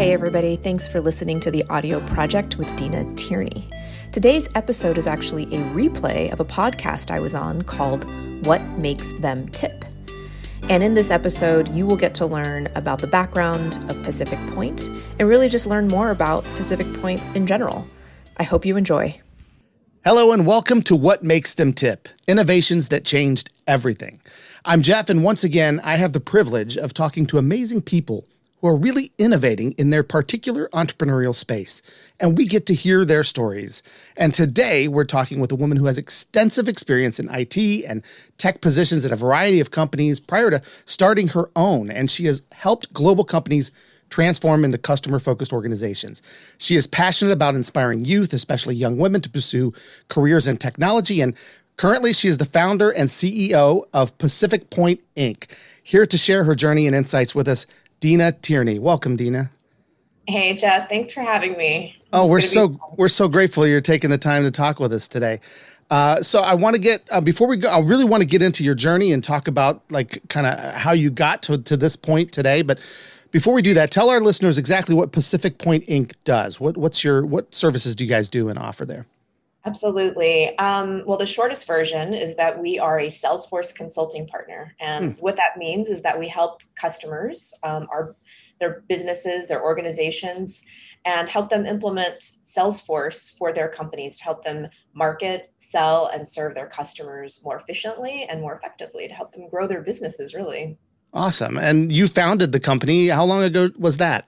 Hey, everybody, thanks for listening to the audio project with Deena Tearney. Today's episode is actually a replay of a podcast I was on called What Makes Them Tip. And in this episode, you will get to learn about the background of Pacific Point and really just learn more about Pacific Point in general. I hope you enjoy. Hello, and welcome to What Makes Them Tip Innovations that Changed Everything. I'm Jeff, and once again, I have the privilege of talking to amazing people who are really innovating in their particular entrepreneurial space. And we get to hear their stories. And today we're talking with a woman who has extensive experience in IT and tech positions at a variety of companies prior to starting her own. And she has helped global companies transform into customer focused organizations. She is passionate about inspiring youth, especially young women, to pursue careers in technology. And currently, she is the founder and CEO of Pacific Point Inc. Here to share her journey and insights with us Deena Tearney. Welcome, Deena. Hey, Jeff. Thanks for having me. Oh, we're so we're so grateful you're taking the time to talk with us today. Uh, so I want to get uh, before we go. I really want to get into your journey and talk about like kind of how you got to to this point today. But before we do that, tell our listeners exactly what Pacific Point Inc. does. What what's your what services do you guys do and offer there? Absolutely. Um, well, the shortest version is that we are a Salesforce consulting partner, and hmm. what that means is that we help customers, um, our their businesses, their organizations, and help them implement Salesforce for their companies to help them market, sell, and serve their customers more efficiently and more effectively to help them grow their businesses. Really. Awesome. And you founded the company. How long ago was that?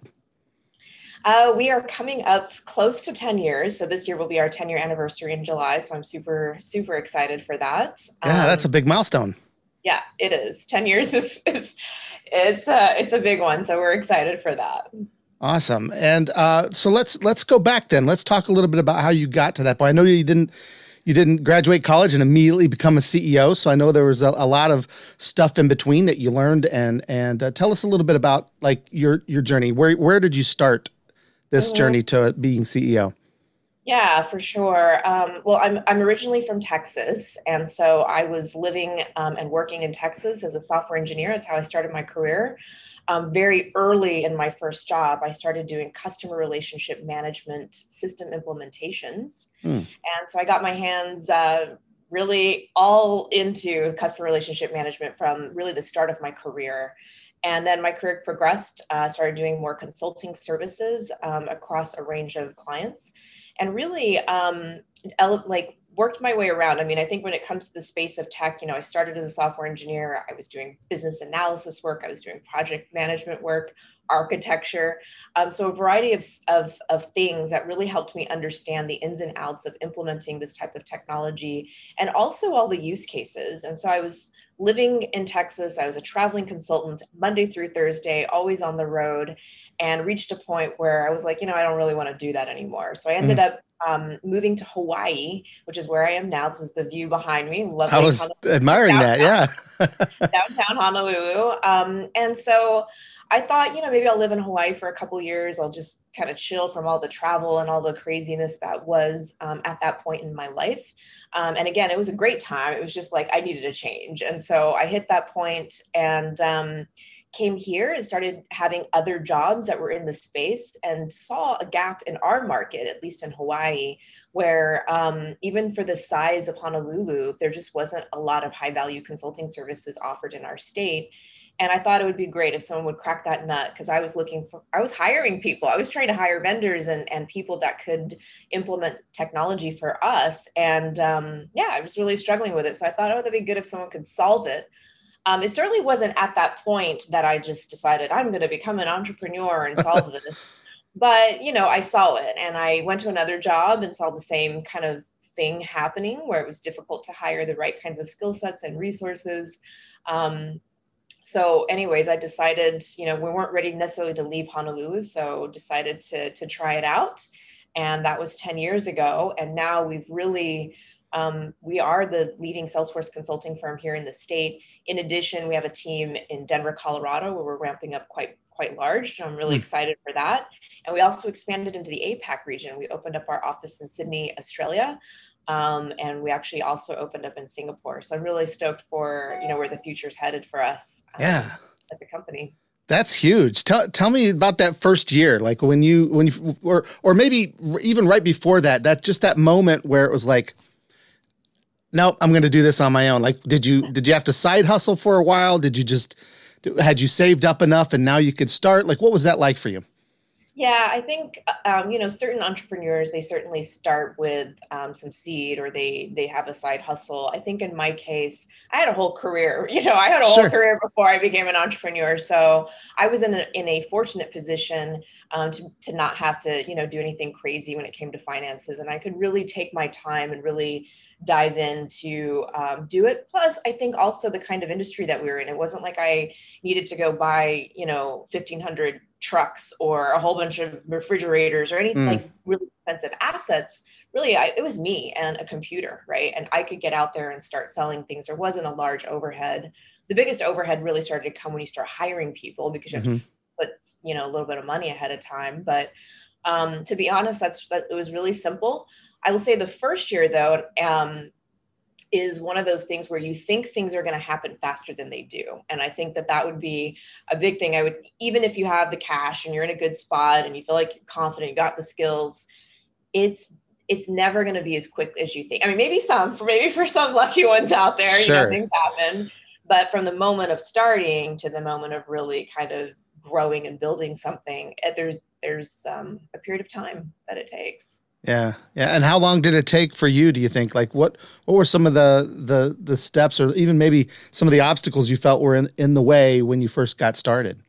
Uh, we are coming up close to 10 years. So this year will be our 10 year anniversary in July. So I'm super, super excited for that. Yeah, um, that's a big milestone. Yeah, it is. 10 years is, is it's a, it's a big one. So we're excited for that. Awesome. And uh, so let's let's go back then. Let's talk a little bit about how you got to that point. I know you didn't you didn't graduate college and immediately become a CEO. So I know there was a, a lot of stuff in between that you learned. And and uh, tell us a little bit about like your your journey. Where where did you start this mm-hmm. journey to being CEO? Yeah, for sure. Um, well, I'm I'm originally from Texas, and so I was living um, and working in Texas as a software engineer. That's how I started my career. Um, very early in my first job, I started doing customer relationship management system implementations, mm. and so I got my hands uh, really all into customer relationship management from really the start of my career. And then my career progressed, uh, started doing more consulting services um, across a range of clients and really um, ele- like worked my way around. I mean, I think when it comes to the space of tech, you know, I started as a software engineer. I was doing business analysis work. I was doing project management work, architecture. Um, so a variety of, of, of things that really helped me understand the ins and outs of implementing this type of technology and also all the use cases. And so I was living in Texas. I was a traveling consultant Monday through Thursday, always on the road, and reached a point where I was like, you know, I don't really want to do that anymore. So I ended mm. up um, moving to Hawaii, which is where I am now. This is the view behind me. Lovely I was Honolulu, admiring downtown, that, yeah. downtown Honolulu. Um, and so I thought, you know, maybe I'll live in Hawaii for a couple years. I'll just kind of chill from all the travel and all the craziness that was um, at that point in my life. Um, and again, it was a great time. It was just like I needed a change. And so I hit that point and um, came here and started having other jobs that were in the space and saw a gap in our market, at least in Hawaii, where um, even for the size of Honolulu, there just wasn't a lot of high value consulting services offered in our state. And i thought it would be great if someone would crack that nut because i was looking for i was hiring people. I was trying to hire vendors and, and people that could implement technology for us. And um, yeah i was really struggling with it. So i thought oh that'd be good if someone could solve it um, it certainly wasn't at that point that i just decided i'm going to become an entrepreneur and solve this. But you know i saw it and i went to another job and saw the same kind of thing happening where it was difficult to hire the right kinds of skill sets and resources. Um, so anyways i decided you know we weren't ready necessarily to leave honolulu so decided to to try it out and that was 10 years ago and now we've really um, we are the leading salesforce consulting firm here in the state in addition we have a team in denver colorado where we're ramping up quite quite large so i'm really mm. excited for that and we also expanded into the apac region we opened up our office in sydney australia um, and we actually also opened up in singapore so i'm really stoked for you know where the future's headed for us yeah at the company That's huge. Tell tell me about that first year, like when you when you or or maybe even right before that. That just that moment where it was like, nope, I'm going to do this on my own. Like, did you did you have to side hustle for a while? Did you just had you saved up enough and now you could start? Like, what was that like for you? Yeah, I think um, you know certain entrepreneurs they certainly start with um, some seed or they they have a side hustle. I think in my case, I had a whole career. You know, I had a sure. whole career before I became an entrepreneur, so I was in a in a fortunate position um, to to not have to you know do anything crazy when it came to finances, and I could really take my time and really dive in to um, do it. Plus, I think also the kind of industry that we were in, it wasn't like I needed to go buy you know fifteen hundred trucks or a whole bunch of refrigerators or anything mm. like really expensive assets really I, it was me and a computer right? And i could get out there and start selling things. There wasn't a large overhead. The biggest overhead really started to come when you start hiring people because you have mm-hmm. to put you know a little bit of money ahead of time. But um, to be honest that's that it was really simple. I will say the first year though um, is one of those things where you think things are going to happen faster than they do. And i think that that would be a big thing. I would even if you have the cash and you're in a good spot and you feel like you're confident you got the skills it's it's never going to be as quick as you think. I mean maybe some for maybe for some lucky ones out there sure. you know things happen. But from the moment of starting to the moment of really kind of growing and building something eh, there's there's um, a period of time that it takes yeah, yeah. And how long did it take for you? Do you think? Like, what what were some of the the the steps, or even maybe some of the obstacles you felt were in in the way when you first got started?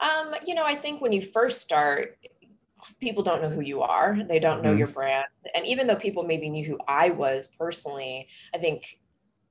Um, you know, I think when you first start, people don't know who you are. They don't know mm-hmm. your brand, and even though people maybe knew who I was personally, I think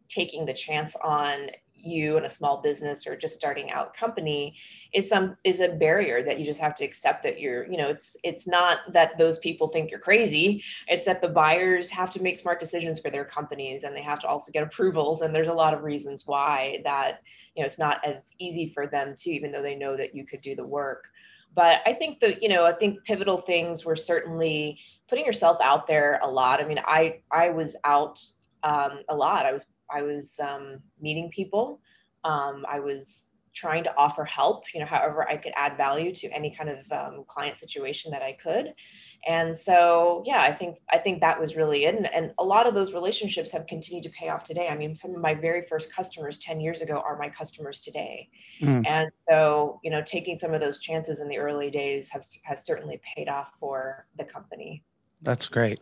taking the chance on you and a small business or just starting out company is some is a barrier that you just have to accept that you're you know it's it's not that those people think you're crazy. It's that the buyers have to make smart decisions for their companies and they have to also get approvals. And there's a lot of reasons why that you know it's not as easy for them to even though they know that you could do the work. But i think that you know i think pivotal things were certainly putting yourself out there a lot. I mean i i was out um, a lot. I was I was um, meeting people. Um, I was trying to offer help, you know, however I could add value to any kind of um, client situation that I could. And so, yeah, I think I think that was really it. And, and a lot of those relationships have continued to pay off today. I mean, some of my very first customers 10 years ago are my customers today. Mm. And so, you know, taking some of those chances in the early days has has certainly paid off for the company. That's great.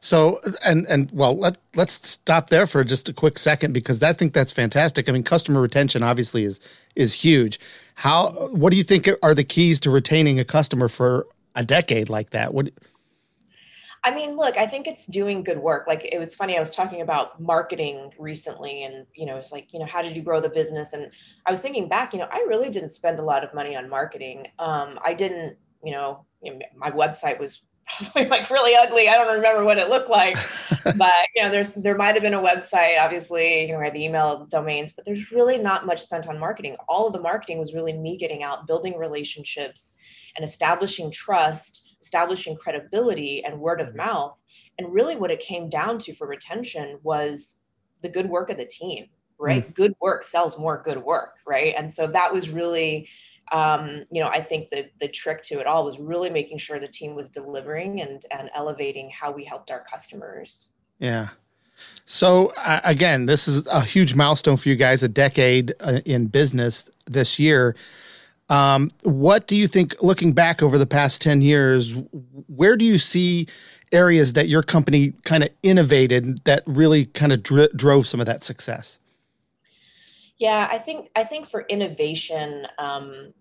So and and well let let's stop there for just a quick second because I think that's fantastic. I mean customer retention obviously is is huge. How what do you think are the keys to retaining a customer for a decade like that? What I mean, look, I think it's doing good work. Like it was funny, I was talking about marketing recently and you know, it's like, you know, how did you grow the business? And I was thinking back, you know, I really didn't spend a lot of money on marketing. Um, I didn't, you know, my website was like really ugly. I don't remember what it looked like, but you know, there's there might have been a website. Obviously, you know, I had email domains, but there's really not much spent on marketing. All of the marketing was really me getting out, building relationships, and establishing trust, establishing credibility, and word of mouth. And really, what it came down to for retention was the good work of the team. Right, mm. good work sells more good work. Right, and so that was really um, you know, I think the the trick to it all was really making sure the team was delivering and and elevating how we helped our customers. Yeah. So uh, again, this is a huge milestone for you guys, a decade uh, in business this year. Um, what do you think, looking back over the past 10 years, where do you see areas that your company kind of innovated that really kind of dr- drove some of that success? Yeah, I think I think for innovation, um,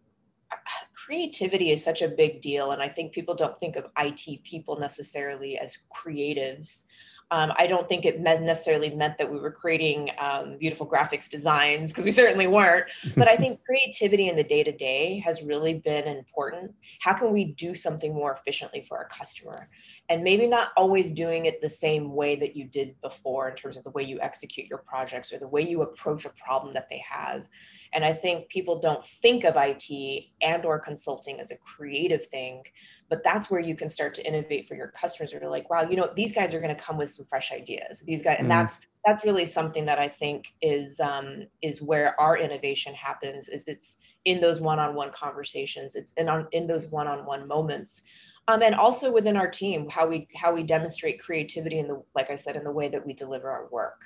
creativity is such a big deal, and I think people don't think of IT people necessarily as creatives. Um, I don't think it necessarily meant that we were creating um, beautiful graphics designs because we certainly weren't. But I think creativity in the day to day has really been important. How can we do something more efficiently for our customer? And maybe not always doing it the same way that you did before in terms of the way you execute your projects or the way you approach a problem that they have. And i think people don't think of it and or consulting as a creative thing but that's where you can start to innovate for your customers. Or like wow you know these guys are going to come with some fresh ideas. These guys mm. and that's that's really something that I think is um, is where our innovation happens. Is it's in those one-on-one conversations. It's in on in those one-on-one moments, um, and also within our team, how we how we demonstrate creativity in the like I said in the way that we deliver our work.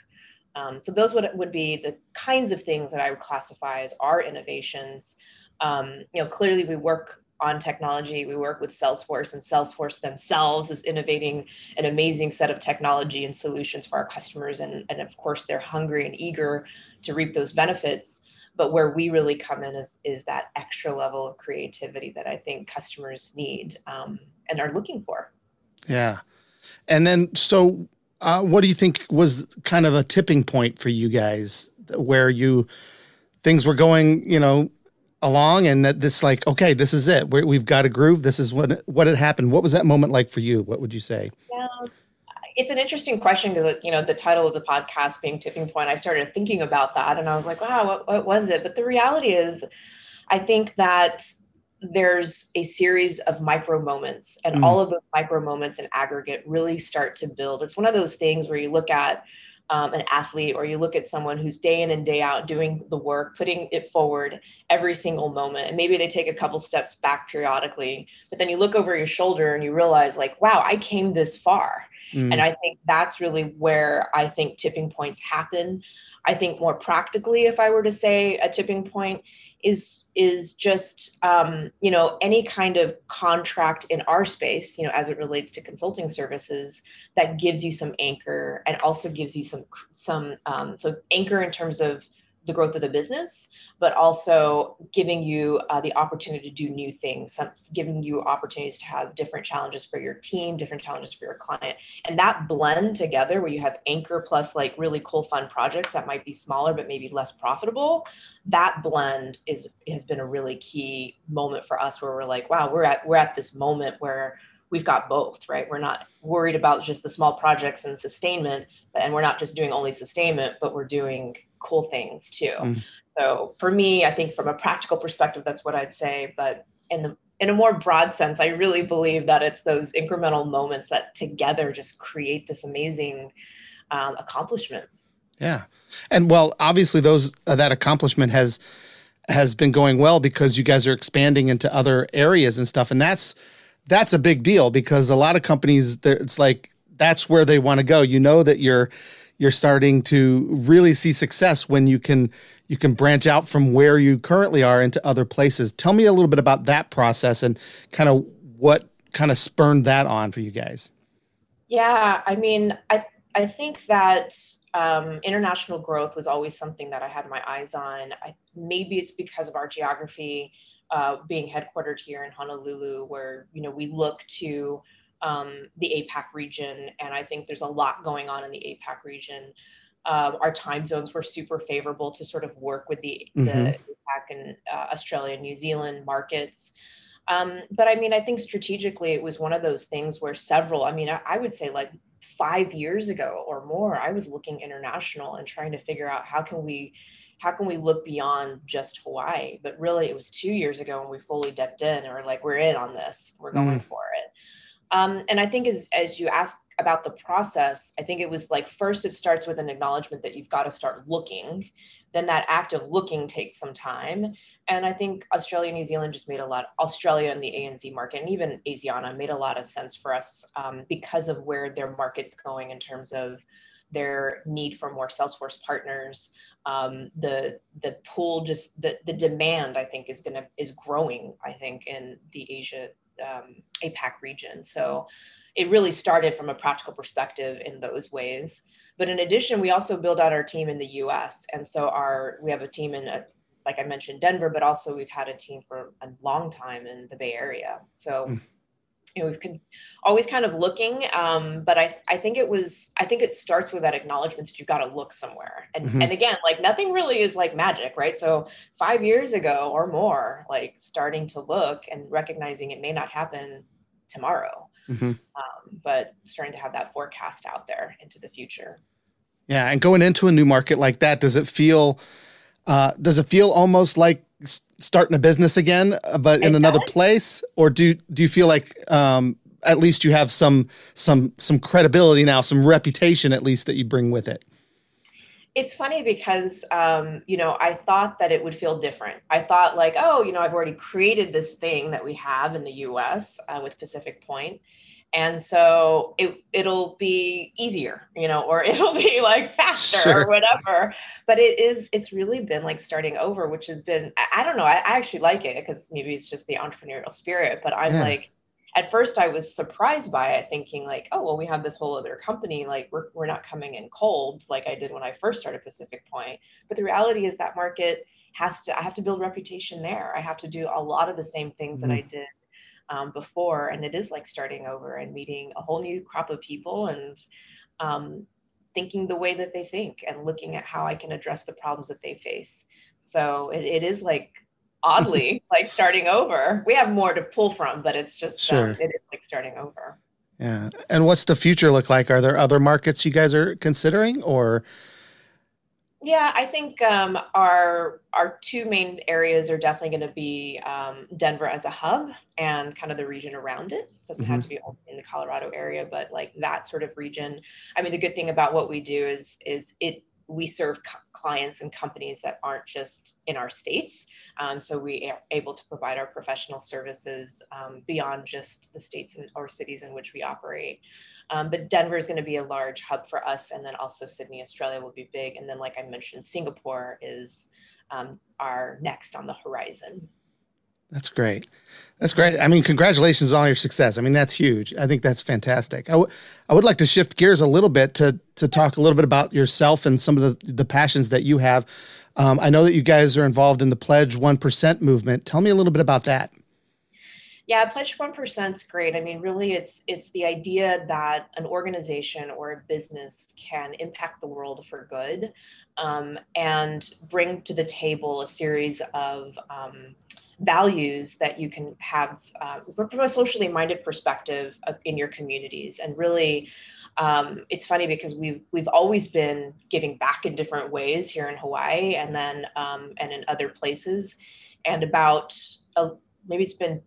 Um, so those would would be the kinds of things that I would classify as our innovations. Um, you know, clearly we work on technology. We work with Salesforce, and Salesforce themselves is innovating an amazing set of technology and solutions for our customers. And, and of course, they're hungry and eager to reap those benefits. But where we really come in is, is that extra level of creativity that I think customers need um, and are looking for. Yeah. And then, so uh, what do you think was kind of a tipping point for you guys where you things were going, you know, along and that this like okay this is it. We have got a groove. This is what what had happened. What was that moment like for you? What would you say? Yeah it's an interesting question because you know the title of the podcast being tipping point i started thinking about that and i was like wow what, what was it? But the reality is i think that there's a series of micro moments and mm. all of those micro moments in aggregate really start to build. It's one of those things where you look at um, an athlete or you look at someone who's day in and day out doing the work, putting it forward every single moment. And maybe they take a couple steps back periodically, but then you look over your shoulder and you realize, like, wow, I came this far. Mm. And I think that's really where I think tipping points happen. I think more practically, if I were to say a tipping point, is is just um, you know any kind of contract in our space you know as it relates to consulting services that gives you some anchor and also gives you some some um, so anchor in terms of the growth of the business, but also giving you uh, the opportunity to do new things, giving you opportunities to have different challenges for your team, different challenges for your client. And that blend together where you have anchor plus like really cool fun projects that might be smaller but maybe less profitable, that blend is has been a really key moment for us where we're like, wow, we're at we're at this moment where we've got both, right? We're not worried about just the small projects and sustainment, and we're not just doing only sustainment, but we're doing cool things too. Mm. So for me, I think from a practical perspective, that's what I'd say. But in the in a more broad sense, I really believe that it's those incremental moments that together just create this amazing um, accomplishment. Yeah, and well, obviously, those uh, that accomplishment has has been going well because you guys are expanding into other areas and stuff, and that's that's a big deal because a lot of companies, it's like that's where they want to go. You know that you're you're starting to really see success when you can you can branch out from where you currently are into other places. Tell me a little bit about that process and kind of what kind of spurned that on for you guys. Yeah, I mean, I I think that um, international growth was always something that I had my eyes on. I, maybe it's because of our geography, uh, being headquartered here in Honolulu, where you know we look to um, the APAC region, and I think there's a lot going on in the APAC region. Uh, our time zones were super favorable to sort of work with the, mm-hmm. the APAC and uh, Australia, New Zealand markets. Um, but I mean, I think strategically it was one of those things where several, I mean, I, I would say like five years ago or more, I was looking international and trying to figure out how can we how can we look beyond just Hawaii? But really, it was two years ago when we fully dipped in and we're like, we're in on this, we're going mm. for it. Um, and I think as, as you ask about the process, I think it was like first it starts with an acknowledgement that you've got to start looking. Then that act of looking takes some time. And I think Australia, New Zealand just made a lot, Australia and the ANZ market, and even Asiana made a lot of sense for us um, because of where their market's going in terms of their need for more Salesforce partners. Um, the the pool just the the demand I think is gonna is growing. I think in the Asia um, APAC region. So it really started from a practical perspective in those ways. But in addition, we also build out our team in the U.S. And so our we have a team in, a, like I mentioned, Denver, but also we've had a team for a long time in the Bay Area. So. Mm. You know, we've con- always kind of looking, um, but I, I think it was I think it starts with that acknowledgement that you've got to look somewhere, and mm-hmm. and again, like nothing really is like magic, right? So five years ago or more, like starting to look and recognizing it may not happen tomorrow, mm-hmm. um, but starting to have that forecast out there into the future. Yeah, and going into a new market like that, does it feel uh, does it feel almost like starting a business again, uh, but in another place, or do do you feel like um, at least you have some some some credibility now, some reputation at least that you bring with it? it's funny because um, you know i thought that it would feel different. I thought like oh you know i've already created this thing that we have in the us uh, with pacific point and so it it'll be easier you know or it'll be like faster sure. or whatever but it is it's really been like starting over which has been i, I don't know I, I, actually like it because maybe it's just the entrepreneurial spirit but i'm yeah. like at first I was surprised by it, thinking like, oh, well, we have this whole other company. Like we're, we're not coming in cold like I did when I first started Pacific Point. But the reality is that market has to, I have to build reputation there. I have to do a lot of the same things mm-hmm. that I did um, before. And it is like starting over and meeting a whole new crop of people and um, thinking the way that they think and looking at how I can address the problems that they face. So it, it is like oddly like starting over. We have more to pull from, but it's just sure. um, it is like starting over. Yeah. And what's the future look like? Are there other markets you guys are considering or yeah, I think um, our our two main areas are definitely going to be um, Denver as a hub and kind of the region around it. It doesn't mm-hmm. have to be in the Colorado area, but like that sort of region. I mean, the good thing about what we do is is it we serve co- clients and companies that aren't just in our states. Um, so we are able to provide our professional services um, beyond just the states and, or cities in which we operate. Um, but Denver is going to be a large hub for us, and then also Sydney, Australia will be big. And then, like I mentioned, Singapore is um, our next on the horizon. That's great. That's great. I mean, congratulations on your success. I mean, that's huge. I think that's fantastic. I, w- I would like to shift gears a little bit to to talk a little bit about yourself and some of the, the passions that you have. Um, I know that you guys are involved in the Pledge 1% movement. Tell me a little bit about that. Yeah, Pledge 1% is great. I mean, really, it's it's the idea that an organization or a business can impact the world for good um, and bring to the table a series of um, values that you can have uh, from a socially minded perspective in your communities and really um, it's funny because we've we've always been giving back in different ways here in Hawaii and then um, and in other places and about a, maybe it's been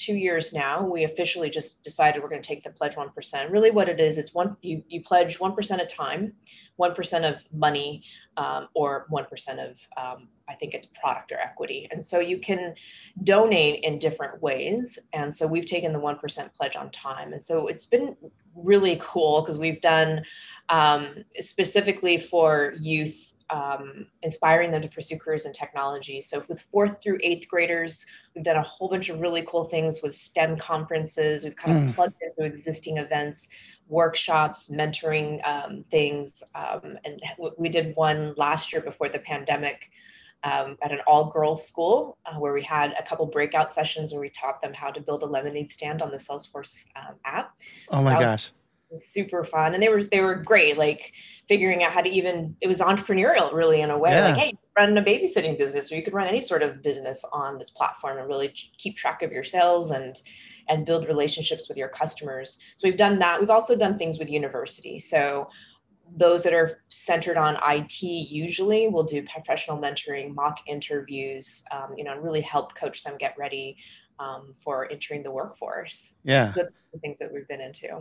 two years now we officially just decided we're going to take the pledge 1% really what it is it's one you, you pledge 1% of time 1% of money um, or 1% of um, i think it's product or equity. And so you can donate in different ways and so we've taken the 1% pledge on time. And so it's been really cool because we've done um, specifically for youth um, inspiring them to pursue careers in technology. So with fourth through eighth graders, we've done a whole bunch of really cool things with STEM conferences. We've kind mm. of plugged into existing events, workshops, mentoring um, things. Um, and we did one last year before the pandemic um, at an all girls school uh, where we had a couple breakout sessions where we taught them how to build a lemonade stand on the Salesforce um, app. Oh so my gosh. Super fun. And they were, they were great. Like figuring out how to even it was entrepreneurial really in a way yeah. like hey run a babysitting business or you could run any sort of business on this platform and really keep track of your sales and and build relationships with your customers so we've done that we've also done things with university so those that are centered on IT usually will do professional mentoring, mock interviews, um, you know, and really help coach them get ready um, for entering the workforce. Yeah, the things that we've been into.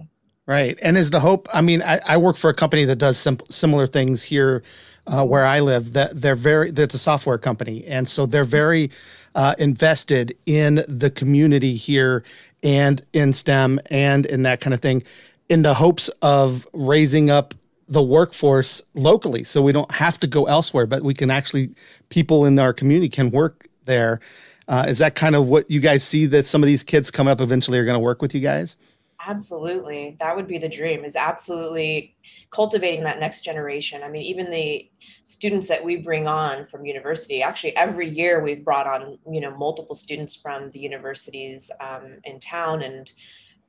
Right. And is the hope, I mean, I, I work for a company that does sim- similar things here uh, where I live that they're very, that's a software company. And so they're very uh, invested in the community here and in STEM and in that kind of thing in the hopes of raising up the workforce locally. So we don't have to go elsewhere, but we can actually, people in our community can work there. Uh, is that kind of what you guys see that some of these kids coming up eventually are going to work with you guys? Absolutely. That would be the dream is absolutely cultivating that next generation. I mean, even the students that we bring on from university, actually every year we've brought on, you know, multiple students from the universities um, in town and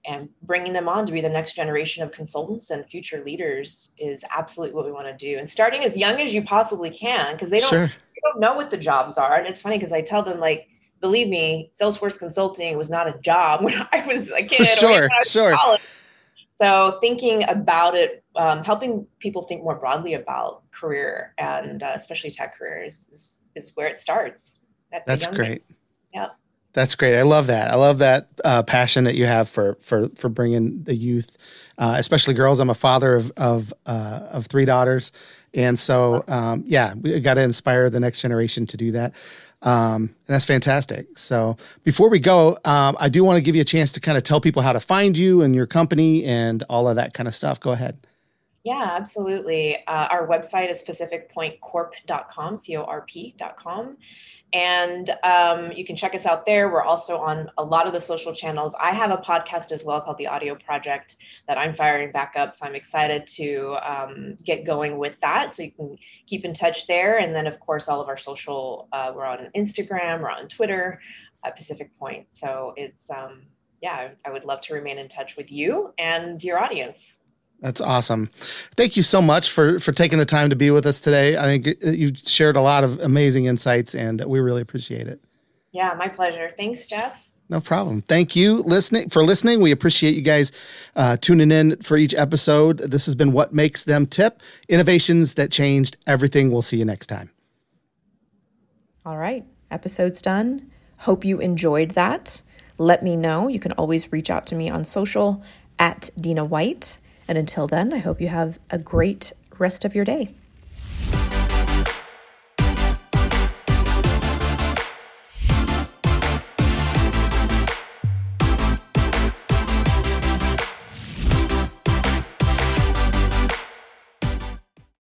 and bringing them on to be the next generation of consultants and future leaders is absolutely what we want to do. And starting as young as you possibly can, because they don't sure. they don't know what the jobs are. And it's funny because I tell them like believe me, Salesforce consulting was not a job when I was a kid. Sure, sure. So thinking about it, um, helping people think more broadly about career and uh, especially tech careers is, is where it starts. That's great. Yeah. That's great. I love that. I love that uh, passion that you have for for for bringing the youth, uh, especially girls. I'm a father of of uh, of three daughters, And so, um, yeah, we got to inspire the next generation to do that. Um, and that's fantastic. So before we go, um, I do want to give you a chance to kind of tell people how to find you and your company and all of that kind of stuff. Go ahead. Yeah, absolutely. Uh, our website is pacificpointcorp.com, C O R P.com. And um, you can check us out there. We're also on a lot of the social channels. I have a podcast as well called The Audio Project that I'm firing back up. So I'm excited to um, get going with that. So you can keep in touch there. And then, of course, all of our social, uh, we're on Instagram, we're on Twitter, uh, Pacific Point. So it's, um, yeah, I would love to remain in touch with you and your audience. That's awesome. Thank you so much for for taking the time to be with us today. I think uh, you've shared a lot of amazing insights and we really appreciate it. Yeah, my pleasure. Thanks, Jeff. No problem. Thank you listening for listening. We appreciate you guys uh, tuning in for each episode. This has been what makes them tip innovations that changed everything. We'll see you next time. All right, episode's done. Hope you enjoyed that. Let me know. You can always reach out to me on social at Deena White. And until then, I hope you have a great rest of your day.